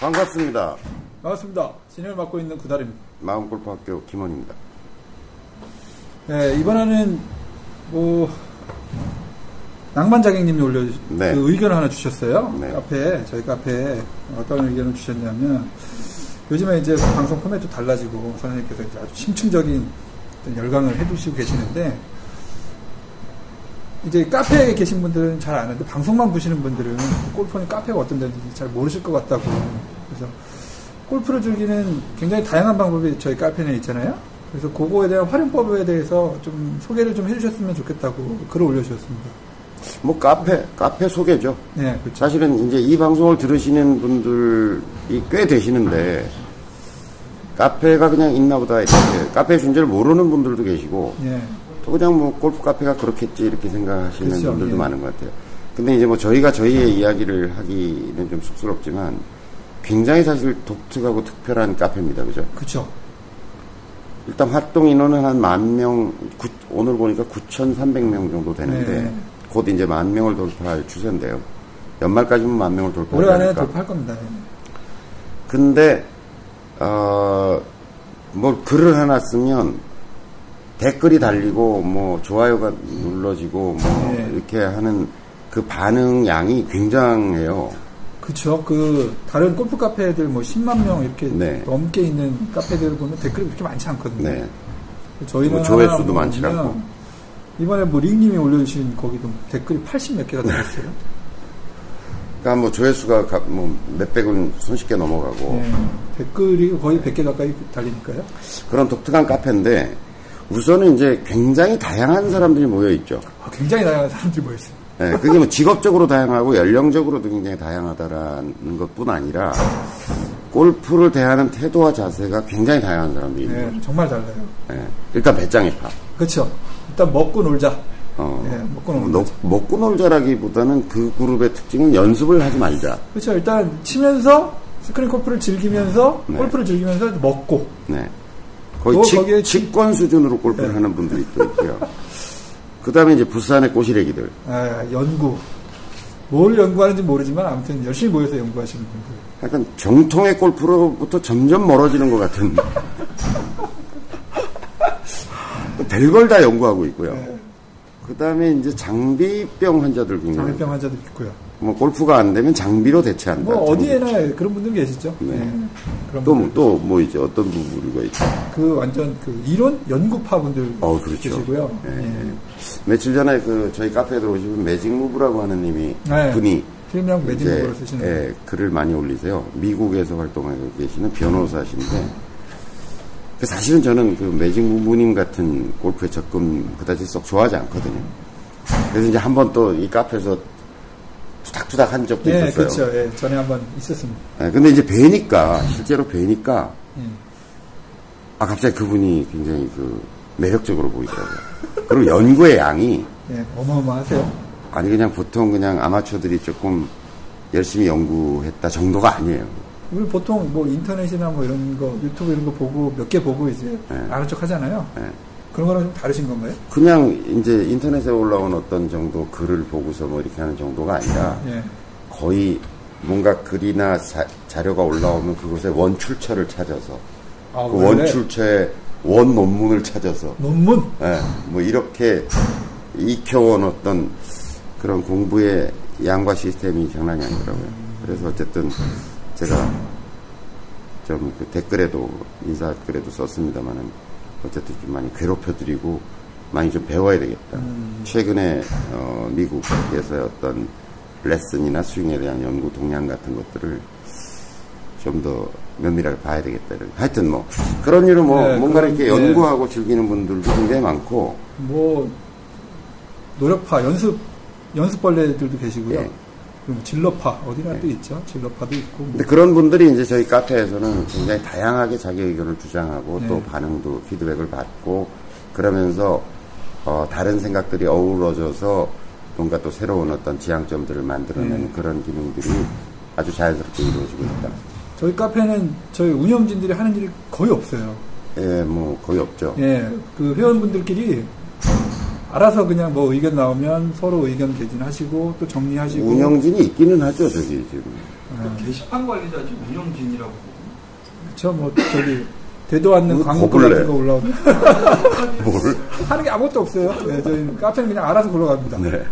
반갑습니다. 반갑습니다. 진행을 맡고 있는 구달입니다. 마음골프학교 김원입니다. 네, 이번에는 뭐 낭만 자객님이 올려 네. 그 의견을 하나 주셨어요. 네. 카페에 저희 카페에 어떤 의견을 주셨냐면 요즘에 이제 방송 포맷도 달라지고 선생님께서 이제 아주 심층적인 어떤 열강을 해두시고 계시는데 이제 카페에 계신 분들은 잘 아는데 방송만 보시는 분들은 골프는 카페가 어떤 데인지 잘 모르실 것 같다고 그래서 골프를 즐기는 굉장히 다양한 방법이 저희 카페에 있잖아요. 그래서 그거에 대한 활용법에 대해서 좀 소개를 좀 해주셨으면 좋겠다고 글을 올려주셨습니다. 뭐 카페 카페 소개죠. 네, 그렇죠. 사실은 이제 이 방송을 들으시는 분들이 꽤 되시는데 카페가 그냥 있나 보다 이렇게 카페의 존재를 모르는 분들도 계시고 예, 또 그냥 뭐 골프 카페가 그렇겠지 이렇게 생각하시는 그렇죠. 분들도 예. 많은 것 같아요. 근데 이제 뭐 저희가 저희의 이야기를 하기는 좀 쑥스럽지만 굉장히 사실 독특하고 특별한 카페입니다. 그죠? 그렇죠. 일단 활동 인원은 한 만 명, 구- 오늘 보니까 9,300명 정도 되는데 네. 곧 이제 만 명을 돌파할 추세인데요. 연말까지면 만 명을 올해 안에. 돌파할 겁니다. 예. 근데 어, 뭐 글을 하나 쓰면 댓글이 달리고 뭐 좋아요가 눌러지고 뭐 네. 이렇게 하는 그 반응 양이 굉장해요. 그렇죠. 그 다른 골프 카페들 뭐 10만 명 이렇게 네. 넘게 있는 카페들을 보면 댓글이 그렇게 많지 않거든요. 네. 저희는 뭐 조회수도 많지 않고. 이번에 뭐 링님이 올려주신 거기도 댓글이 80 몇 개가 네. 달렸어요. 그러니까 뭐 조회수가 가- 뭐 몇백은 손쉽게 넘어가고 예, 댓글이 거의 100개 가까이 달리니까요. 그런 독특한 카페인데 우선은 이제 굉장히 다양한 사람들이 모여 있죠. 아, 굉장히 다양한 사람들이 모였어요. 예, 그게 뭐 직업적으로 다양하고 연령적으로도 굉장히 다양하다라는 것뿐 아니라 골프를 대하는 태도와 자세가 굉장히 다양한 사람들이 있는 예, 거죠. 정말 달라요. 예, 일단 배짱이 파. 그렇죠. 일단 먹고 놀자. 어, 예, 먹고 놀자. 먹, 먹고 놀자라기보다는 그 그룹의 특징은 연습을 하지 말자. 그렇죠. 일단 치면서 스크린 골프를 즐기면서 네. 골프를 즐기면서 먹고 네. 거의 또 직, 직권 수준으로 골프를 네. 하는 분들이 또 있고요. 그 다음에 이제 부산의 꼬시래기들. 아, 연구. 뭘 연구하는지 모르지만 아무튼 열심히 모여서 연구하시는 분들. 약간 정통의 골프로부터 점점 멀어지는 것 같은. 별걸 다 연구하고 있고요. 네. 그 다음에 이제 장비병 환자들 굉장히. 장애병 환자도 있고요. 뭐 골프가 안 되면 장비로 대체한다. 뭐 장비. 어디에나 그런 분들 계시죠. 네. 예, 그런 또, 분들. 또뭐 있죠? 어떤 부류가 있죠? 그 완전 그 이론 연구파 분들 어, 그렇죠. 계시고요. 예. 예. 며칠 전에 그 저희 카페에 들어오시면 매직무브라고 하는 님이 네. 분이 필명 이제 매진목으로 쓰시는 분. 예, 글을 많이 올리세요. 미국에서 활동하고 계시는 변호사신데 그 사실은 저는 그 매직무브님 같은 골프에 접근 그다지 썩 좋아하지 않거든요. 그래서 이제 한번 또 이 카페에서 투닥투닥 한 적도 예, 있었어요. 그렇죠. 예, 전에 한번 있었습니다. 예, 근데 이제 뵈니까 실제로 뵈니까 예. 아 갑자기 그분이 굉장히 그 매력적으로 보이더라고요. 그리고 연구의 양이 예, 어마어마하세요. 아니 그냥 보통 그냥 아마추어들이 조금 열심히 연구했다 정도가 아니에요. 우리 보통 뭐 인터넷이나 뭐 이런 거 유튜브 이런 거 보고 몇 개 보고 이제 네. 아는 척 하잖아요. 예. 그런 거랑 좀 다르신 건가요? 그냥 이제 인터넷에 올라온 어떤 정도 글을 보고서 뭐 이렇게 하는 정도가 아니라 예. 거의 뭔가 글이나 자, 료가 올라오면 그곳에 원출처를 찾아서 아, 그 원출처의 원 논문을 찾아서 논문 예, 뭐 이렇게 익혀온 어떤 그런 공부의 양과 시스템이 장난이 아니더라고요. 그래서 어쨌든 제가 좀 그 댓글에도 인사 글에도 썼습니다만은 어쨌든 좀 많이 괴롭혀드리고 많이 좀 배워야 되겠다. 최근에 어, 미국에서의 어떤 레슨이나 스윙에 대한 연구 동향 같은 것들을 좀 더 면밀하게 봐야 되겠다. 이런. 하여튼 뭐 그런 일을 뭐 네, 뭔가 그런- 이렇게 네. 연구하고 즐기는 분들도 굉장히 많고 뭐 노력파 연습 연습벌레들도 계시고요. 예. 진로파 어디나 또 있죠. 진로파도 있고 뭐. 근데 그런 분들이 이제 저희 카페에서는 굉장히 다양하게 자기 의견을 주장하고 네. 또 반응도 피드백을 받고 그러면서 어, 다른 생각들이 어우러져서 뭔가 또 새로운 어떤 지향점들을 만들어내는 네. 그런 기능들이 아주 자연스럽게 이루어지고 있다. 저희 카페는 저희 운영진들이 하는 일이 거의 없어요. 예, 뭐 거의 없죠. 예, 그 회원분들끼리 알아서 그냥 뭐 의견 나오면 서로 의견 개진하시고 또 정리하시고 운영진이 있기는 하죠, 저기 지금. 예, 그 게시판 관리자지 운영진이라고. 그쵸 뭐 저기 되도 않는 뭐 광고. 같은 거 올라오면 뭘? 하는 게 아무것도 없어요. 예, 저희는 카페는 그냥 알아서 굴러갑니다. 네.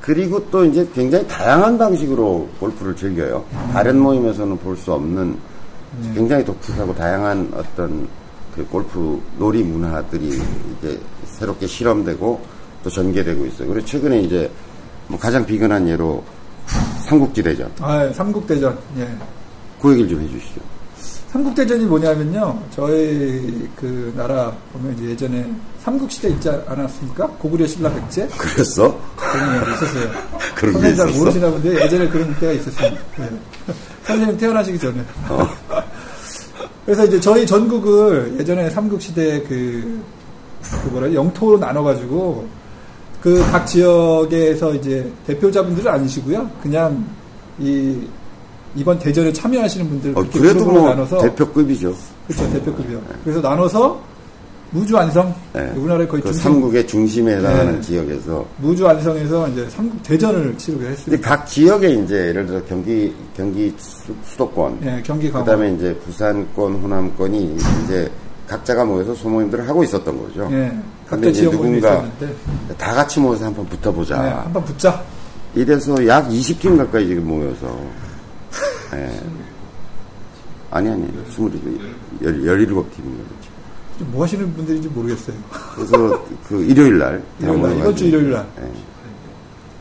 그리고 또 이제 굉장히 다양한 방식으로 골프를 즐겨요. 다른 모임에서는 볼 수 없는 굉장히 독특하고 다양한 어떤 그 골프 놀이 문화들이 이제 새롭게 실험되고 또 전개되고 있어요. 그리고 최근에 이제 뭐 가장 비근한 예로 삼국지대전. 아, 예, 삼국대전. 예. 그 얘기를 좀 해주시죠. 삼국대전이 뭐냐면요. 저희 그 나라 보면 이제 예전에 삼국시대 있지 않았습니까? 고구려 신라 백제? 그랬어? 그런 게 있었어요. 그런 게 선생님 잘 있었어? 모르시나 본데 예전에 그런 때가 있었습니다. 예. 선생님 태어나시기 전에. 어. 그래서 이제 저희 전국을 예전에 삼국 시대 그, 그 뭐라, 영토로 나눠가지고 그 각 지역에서 이제 대표자분들은 아니시고요. 그냥 이 이번 대전에 참여하시는 분들 어, 그래도 뭐 나눠서 대표급이죠. 그렇죠 대표급이요. 그래서 나눠서 무주 안성 네. 우리나라의 거의 그 중심 삼국의 중심에 해당하는 네. 지역에서 무주 안성에서 이제 삼국 대전을 치르게 했습니다. 각 지역에 이제 예를 들어 경기 경기 수- 수도권, 예, 경기 강원. 그다음에 이제 부산권, 호남권이 이제 각자가 모여서 소모임들을 하고 있었던 거죠. 예, 근데 각자 이제 지역 누군가 있었는데 다 같이 모여서 한번 붙어보자. 예, 한번 붙자. 이래서 약 20팀 가까이 지금 모여서 예. 아니 아니 27, 17팀인 거죠. 좀뭐 하시는 분들인지 모르겠어요. 그래서 그 일요일 날 일요일 날, 이번 주 일요일 날. 예.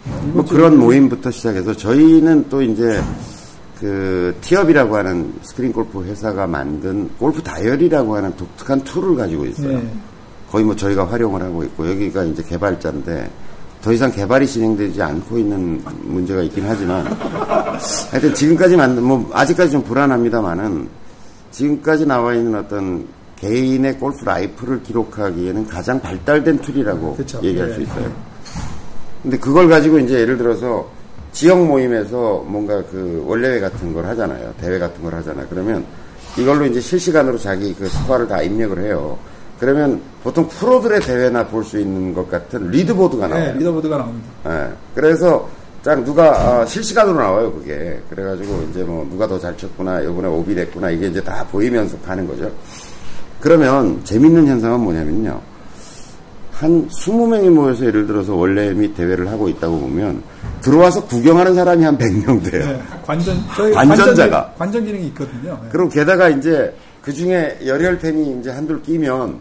이번 뭐주 그런 모임부터 시작해서 저희는 또 이제 그 티업이라고 하는 스크린 골프 회사가 만든 골프 다이어리라고 하는 독특한 tool을 가지고 있어요. 예. 거의 뭐 저희가 활용을 하고 있고 여기가 이제 개발자인데 더 이상 개발이 진행되지 않고 있는 문제가 있긴 하지만 하여튼 지금까지 만든 뭐 아직까지 좀 불안합니다만은 지금까지 나와 있는 어떤 개인의 골프 life를 기록하기에는 가장 발달된 tool이라고 그쵸. 얘기할 예. 수 있어요. 근데 그걸 가지고 이제 예를 들어서 지역 모임에서 뭔가 그 원래회 같은 걸 하잖아요. 대회 같은 걸 하잖아요. 그러면 이걸로 이제 실시간으로 자기 그 스코어를 다 입력을 해요. 그러면 보통 프로들의 대회나 볼 수 있는 것 같은 리드보드가 나와요. 예, 리더보드가 나옵니다. 예. 그래서 딱 누가 아, 실시간으로 나와요 그게. 그래가지고 이제 뭐 누가 더 잘 쳤구나, 요번에 오비 됐구나 이게 이제 다 보이면서 가는 거죠. 그러면 재밌는 현상은 뭐냐면요. 한 20명이 모여서 예를 들어서 원래 및 대회를 하고 있다고 보면 들어와서 구경하는 사람이 한 100명 돼요. 예, 관전 저희 관전자가. 관전, 기능이 있거든요. 예. 그리고 게다가 이제 그 중에 열혈 팬이 이제 한둘 끼면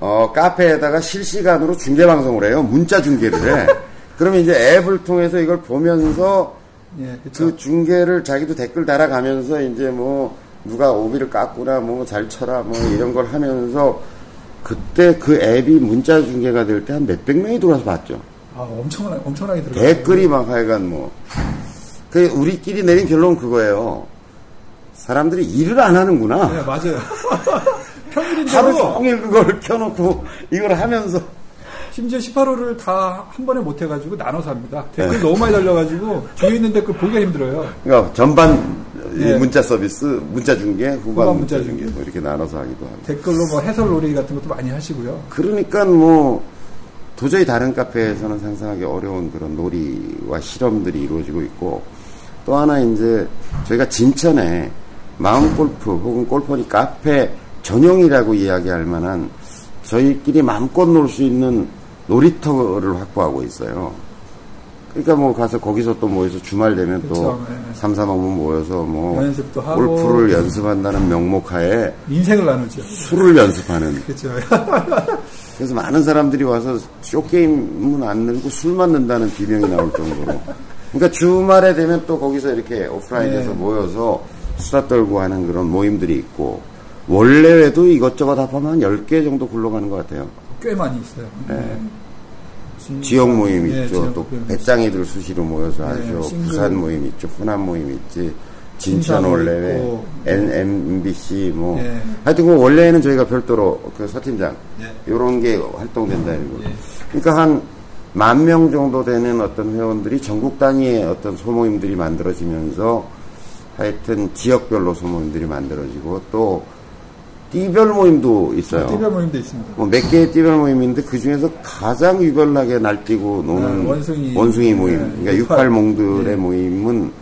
어 카페에다가 실시간으로 중계 방송을 해요. 문자 중계를 해. 그러면 이제 앱을 통해서 이걸 보면서 예. 그 중계를 자기도 댓글 달아가면서 이제 뭐 누가 오비를 깠구나 뭐 잘 쳐라 뭐 이런 걸 하면서 그때 그 앱이 문자 중계가 될 때 한 몇백 명이 들어와서 봤죠. 아, 엄청나 엄청나게 들어요. 댓글이 막 하여간 뭐. 그 우리끼리 내린 결론은 그거예요. 사람들이 일을 안 하는구나. 네, 맞아요. 평일인데도 하루 종일 그걸 켜놓고 이걸 하면서 심지어 18호를 다 한 번에 못 해가지고 나눠서 합니다. 댓글 네. 너무 많이 달려가지고 뒤에 있는 댓글 보기가 힘들어요. 그러니까 전반 이 네. 문자 서비스, 문자 중계, 후반, 후반 문자, 중계. 뭐 이렇게 나눠서 하기도 하고. 댓글로 뭐 해설 놀이 같은 것도 많이 하시고요. 그러니까 뭐 도저히 다른 카페에서는 상상하기 어려운 그런 놀이와 실험들이 이루어지고 있고 또 하나 이제 저희가 진천에 마음 골프 혹은 골퍼니 카페 전용이라고 이야기할 만한 저희끼리 마음껏 놀 수 있는 놀이터를 확보하고 있어요. 그러니까 뭐 가서 거기서 또 모여서 주말 되면 또 그쵸, 네. 3, 4명분 모여서 뭐 연습도 하고. 골프를 연습한다는 명목하에 인생을 나누죠. 술을 연습하는 그렇죠. 그래서 많은 사람들이 와서 쇼게임은 안 늘고 술만 는다는 비명이 나올 정도로. 그러니까 주말에 되면 또 거기서 이렇게 오프라인에서 네. 모여서 수다 떨고 하는 그런 모임들이 있고, 원래에도 이것저것 합하면 한 10개 정도 굴러가는 것 같아요. 꽤 많이 있어요. 네. 진- 지역 모임 예, 있죠. 또 배짱이들 수시로 모여서 네, 하죠. 부산 모임 있죠. 호남 모임 있지. 진천 진사도 원래회, 있고. N, MBC 뭐. 예. 하여튼 그 원래는 저희가 별도로 그 서팀장 예. 요런 게 활동된다 이거. 예. 그러니까 한 만 명 정도 되는 어떤 회원들이 전국 단위의 어떤 소모임들이 만들어지면서 하여튼 지역별로 소모임들이 만들어지고 또 띠별 모임도 있어요. 띠별 모임도 있습니다. 뭐 몇 개의 띠별 모임인데 그 중에서 가장 유별나게 날뛰고 노는 네, 원숭이. 모임. 네, 그러니까 육팔. 육팔몽들의 네. 모임은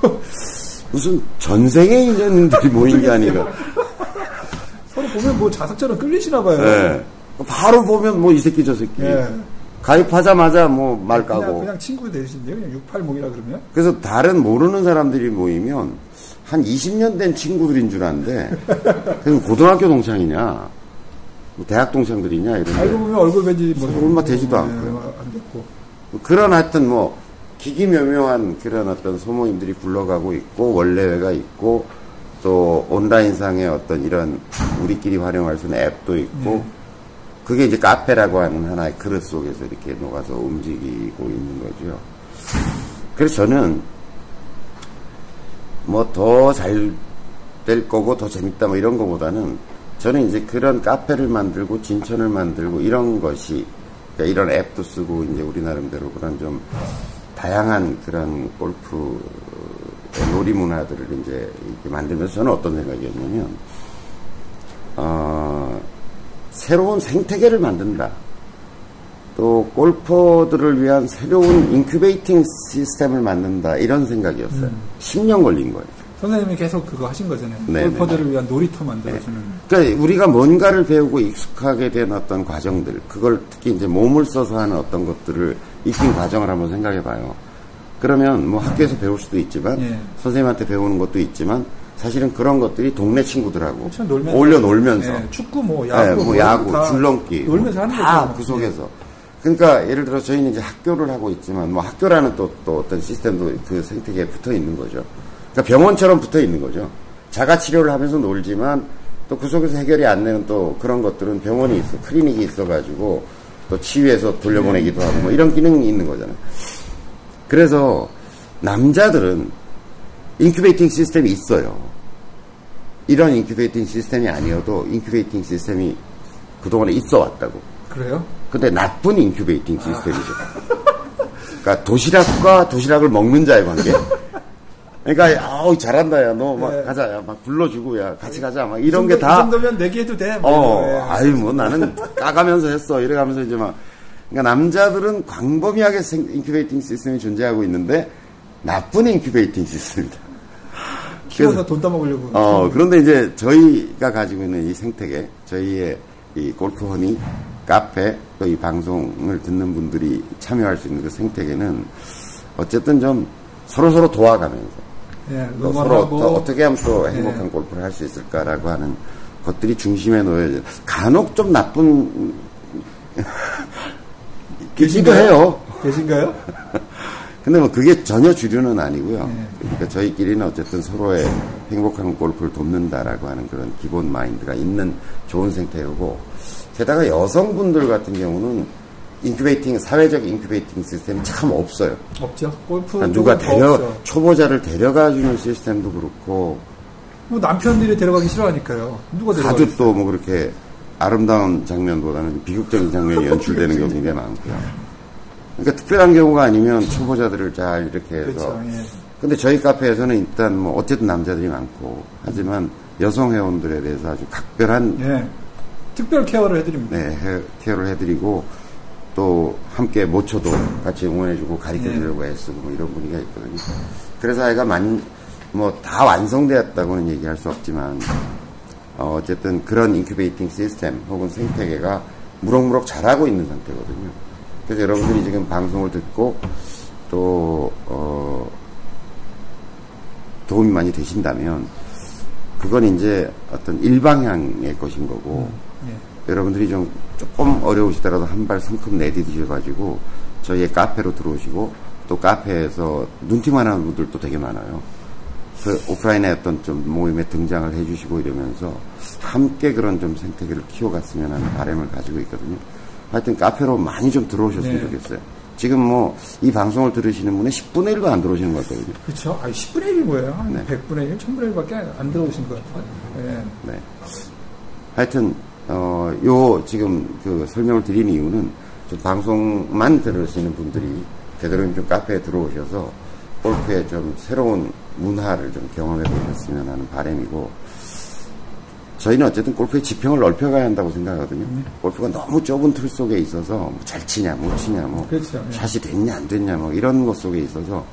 무슨 전생에 인연들이 모인 게 아니라. 서로 보면 뭐 자석처럼 끌리시나 봐요. 예. 바로 보면 뭐 이 새끼 저 새끼. 예. 가입하자마자 뭐말 그냥, 까고. 그냥 친구 되신데요. 그냥 68몽이라 그러면. 그래서 다른 모르는 사람들이 모이면 한 20년 된 친구들인 줄 아는데 그 고등학교 동창이냐 뭐 대학 동창들이냐 알고 이런데 보면 얼굴 왠지 뭐. 얼마 되지도 예, 않고요. 안 됐고. 그런 하여튼 뭐 기기묘묘한 그런 어떤 소모임들이 굴러가고 있고 원래회가 있고 또 온라인상의 어떤 이런 우리끼리 활용할 수 있는 앱도 있고 네. 그게 이제 카페라고 하는 하나의 그릇 속에서 이렇게 녹아서 움직이고 있는 거죠. 그래서 저는 뭐 더 잘 될 거고 더 재밌다 뭐 이런 거보다는 저는 이제 그런 카페를 만들고 진천을 만들고 이런 것이 그러니까 이런 앱도 쓰고 이제 우리 나름대로 그런 좀 다양한 그런 골프 놀이 문화들을 이제 이렇게 만들면서 저는 어떤 생각이었냐면 어, 새로운 생태계를 만든다. 또 골퍼들을 위한 새로운 incubating 시스템을 만든다 이런 생각이었어요. 10년 걸린 거예요. 선생님이 계속 그거 하신 거잖아요. 네, 골퍼들을 위한 놀이터 만들어주는. 그러니까 우리가 뭔가를 배우고 익숙하게 된 어떤 과정들, 그걸 특히 이제 몸을 써서 하는 어떤 것들을 익힌 과정을 한번 생각해 봐요. 그러면 뭐 학교에서 배울 수도 있지만 예. 선생님한테 배우는 것도 있지만 사실은 그런 것들이 동네 친구들하고 그렇죠, 놀면서. 어울려 놀면서 예, 축구, 뭐, 네, 야구, 뭐뭐 야구, 다 줄넘기 놀면서 하는 다 거죠. 그 속에서. 그러니까 예를 들어 저희는 이제 학교를 하고 있지만 뭐 학교라는 또, 또 어떤 시스템도 그 생태계에 붙어 있는 거죠. 그러니까 병원처럼 붙어 있는 거죠. 자가 치료를 하면서 놀지만 또 그 속에서 해결이 안 되는 또 그런 것들은 병원이 있어, 클리닉이 있어가지고 또 치유해서 돌려보내기도 하고 뭐 이런 기능이 있는 거잖아요. 그래서 남자들은 incubating 시스템이 있어요. 이런 incubating 시스템이 아니어도 incubating 시스템이 그동안에 있어 왔다고. 그래요? 근데 나쁜 incubating 시스템이죠. 그러니까 도시락과 도시락을 먹는 자의 관계. 그러니까 아우 잘한다 야 너 막 네. 가자 야 막 불러주고 야 같이 가자 막 이런 이게 정도- 다이 정도면 내기해도 돼. 뭐 어, 예. 아유, 뭐 나는 까가면서 했어. 이래가면서 이제 막. 그러니까 남자들은 광범위하게 생- incubating 시스템이 존재하고 있는데 나쁜 incubating 시스템이다. 키워서 돈 따먹으려고. 어, 그런데 이제 저희가 가지고 있는 이 생태계, 저희의 이 골프 허니, 카페, 또 이 방송을 듣는 분들이 참여할 수 있는 그 생태계는 어쨌든 좀 서로 서로 도와가면서 예, 또 서로 어떻게 하면 또 행복한 네. 골프를 할 수 있을까라고 하는 것들이 중심에 놓여져. 간혹 좀 나쁜 계신가요? 계신가요? 근데 뭐 그게 전혀 주류는 아니고요. 네. 그러니까 저희끼리는 어쨌든 서로의 행복한 골프를 돕는다라고 하는 그런 기본 마인드가 있는 좋은 생태계고 게다가 여성분들 같은 경우는 incubating 사회적 incubating 시스템이 참 없어요. 없죠. 골프. 그러니까 누가 데려 없죠. 초보자를 데려가 주는 시스템도 그렇고 뭐 남편들이 데려가기 싫어하니까요. 누가 데려가? 하도 또 뭐 그렇게 아름다운 장면보다는 비극적인 장면이 연출되는 경우가 굉장히 많고요. 그러니까 특별한 경우가 아니면 초보자들을 잘 이렇게 해서. 그렇죠. 예. 근데 저희 카페에서는 일단 뭐 어쨌든 남자들이 많고 하지만 여성 회원들에 대해서 아주 각별한 예. 특별 care를 해드립니다. 네, 해- care를 해드리고 또 함께 모초도 같이 응원해주고 가르쳐주려고 애쓰고 뭐 이런 분위기가 있거든요. 그래서 아이가 만, 뭐 다 완성되었다고는 얘기할 수 없지만 어, 어쨌든 그런 incubating 시스템 혹은 생태계가 무럭무럭 자라고 있는 상태거든요. 그래서 여러분들이 지금 방송을 듣고 또 어, 도움이 많이 되신다면 그건 이제 어떤 일방향의 것인 거고 예. 여러분들이 좀 조금 어려우시더라도 한 발 성큼 내디디셔가지고 저희의 카페로 들어오시고 또 카페에서 눈팅만 하는 분들도 되게 많아요. 그 오프라인의 어떤 좀 모임에 등장을 해주시고 이러면서 함께 그런 좀 생태계를 키워갔으면 하는 바람을 가지고 있거든요. 하여튼 카페로 많이 좀 들어오셨으면 네. 좋겠어요. 지금 뭐 이 방송을 들으시는 분의 10분의 1도 안 들어오시는 것 같거든요. 그렇죠. 아, 10분의 1이 뭐예요? 한 네. 100분의 1, 1000분의 1밖에 안 들어오신 것 같아요. 예. 네. 하여튼 어, 요 지금 그 설명을 드린 이유는 좀 방송만 들으시는 분들이 되도록이면 좀 카페에 들어오셔서 골프의 좀 새로운 문화를 좀 경험해 보셨으면 하는 바람이고 저희는 어쨌든 골프의 지평을 넓혀가야 한다고 생각하거든요. 골프가 너무 좁은 틀 속에 있어서 뭐 잘 치냐 못 치냐 뭐 그렇죠. 예. 샷이 됐냐 안 됐냐 뭐 이런 것 속에 있어서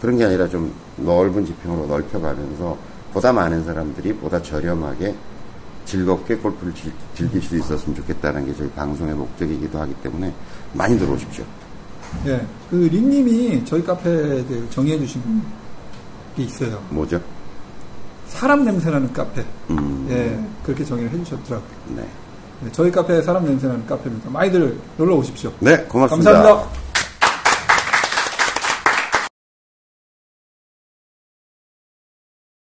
그런 게 아니라 좀 넓은 지평으로 넓혀가면서 보다 많은 사람들이 보다 저렴하게 즐겁게 골프를 즐- 즐길 수 있었으면 좋겠다는 게 저희 방송의 목적이기도 하기 때문에 많이 들어오십시오. 예. 그 린님이 저희 카페에 정의해 주신 게 있어요. 뭐죠? 사람 냄새나는 카페. 음, 예. 그렇게 정의를 해 주셨더라고요. 네. 네, 저희 카페 사람 냄새나는 카페입니다. 많이들 놀러 오십시오. 네, 고맙습니다. 감사합니다.